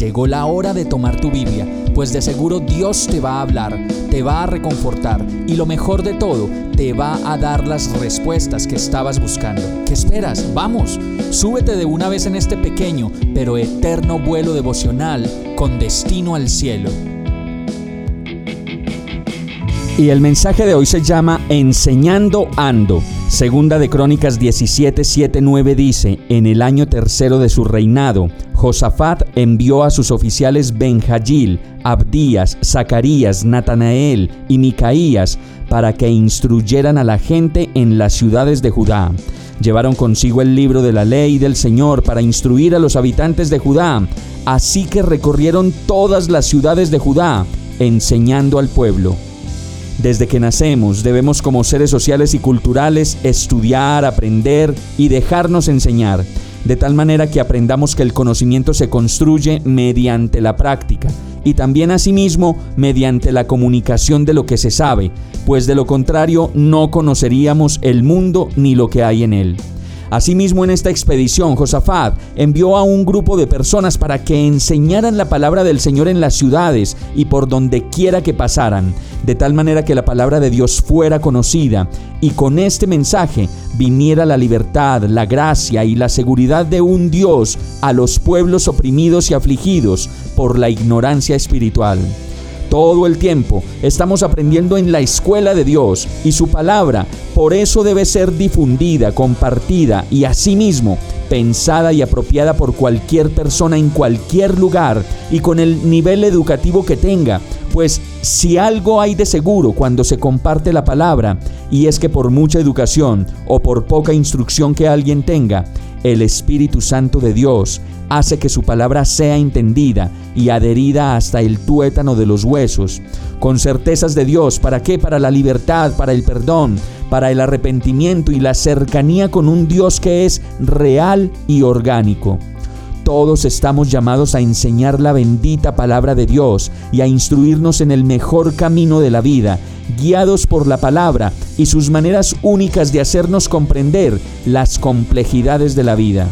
Llegó la hora de tomar tu Biblia, pues de seguro Dios te va a hablar, te va a reconfortar y lo mejor de todo, te va a dar las respuestas que estabas buscando. ¿Qué esperas? Vamos, súbete de una vez en este pequeño pero eterno vuelo devocional con destino al cielo. Y el mensaje de hoy se llama Enseñando Ando. Segunda de Crónicas 17, 7, 9 dice, en el año tercero de su reinado, Josafat envió a sus oficiales Benjayil, Abdías, Zacarías, Natanael y Micaías para que instruyeran a la gente en las ciudades de Judá. Llevaron consigo el libro de la ley del Señor para instruir a los habitantes de Judá. Así que recorrieron todas las ciudades de Judá, enseñando al pueblo. Desde que nacemos debemos como seres sociales y culturales estudiar, aprender y dejarnos enseñar, de tal manera que aprendamos que el conocimiento se construye mediante la práctica y también asimismo mediante la comunicación de lo que se sabe, pues de lo contrario no conoceríamos el mundo ni lo que hay en él. Asimismo, en esta expedición, Josafat envió a un grupo de personas para que enseñaran la palabra del Señor en las ciudades y por donde quiera que pasaran, de tal manera que la palabra de Dios fuera conocida y con este mensaje viniera la libertad, la gracia y la seguridad de un Dios a los pueblos oprimidos y afligidos por la ignorancia espiritual. Todo el tiempo estamos aprendiendo en la escuela de Dios y su palabra, por eso debe ser difundida, compartida y asimismo pensada y apropiada por cualquier persona en cualquier lugar y con el nivel educativo que tenga, pues si algo hay de seguro cuando se comparte la palabra, y es que por mucha educación o por poca instrucción que alguien tenga, el Espíritu Santo de Dios hace que su palabra sea entendida y adherida hasta el tuétano de los huesos, con certezas de Dios, ¿para qué? Para la libertad, para el perdón, para el arrepentimiento y la cercanía con un Dios que es real y orgánico. Todos estamos llamados a enseñar la bendita palabra de Dios y a instruirnos en el mejor camino de la vida, guiados por la palabra y sus maneras únicas de hacernos comprender las complejidades de la vida.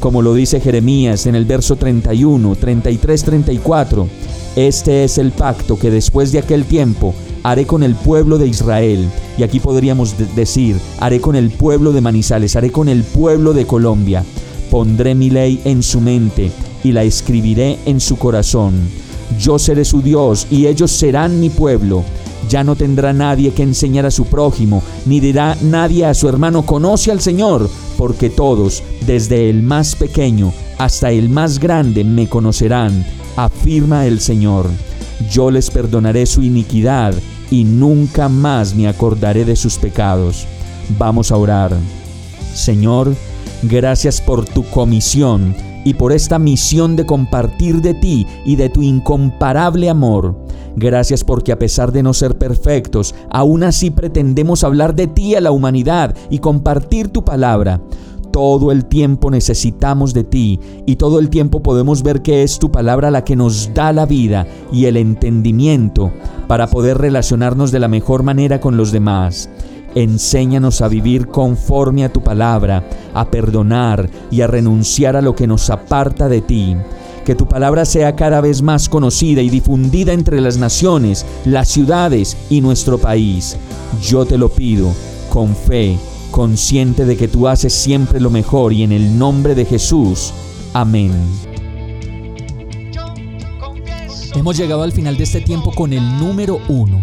Como lo dice Jeremías en el verso 31, 33, 34, este es el pacto que después de aquel tiempo haré con el pueblo de Israel. Y aquí podríamos decir, haré con el pueblo de Manizales, haré con el pueblo de Colombia. Pondré mi ley en su mente y la escribiré en su corazón. Yo seré su Dios y ellos serán mi pueblo. Ya no tendrá nadie que enseñar a su prójimo, ni dirá nadie a su hermano, conoce al Señor, porque todos, desde el más pequeño hasta el más grande, me conocerán, afirma el Señor. Yo les perdonaré su iniquidad y nunca más me acordaré de sus pecados. Vamos a orar. Señor, gracias por tu comisión y por esta misión de compartir de ti y de tu incomparable amor. Gracias porque a pesar de no ser perfectos, aún así pretendemos hablar de ti a la humanidad y compartir tu palabra. Todo el tiempo necesitamos de ti y todo el tiempo podemos ver que es tu palabra la que nos da la vida y el entendimiento para poder relacionarnos de la mejor manera con los demás. Enséñanos a vivir conforme a tu palabra, a perdonar y a renunciar a lo que nos aparta de ti que tu palabra sea cada vez más conocida y difundida entre las naciones, las ciudades y nuestro país. Yo te lo pido con fe, consciente de que tú haces siempre lo mejor y en el nombre de Jesús. Amén. Hemos llegado al final de este tiempo con el número uno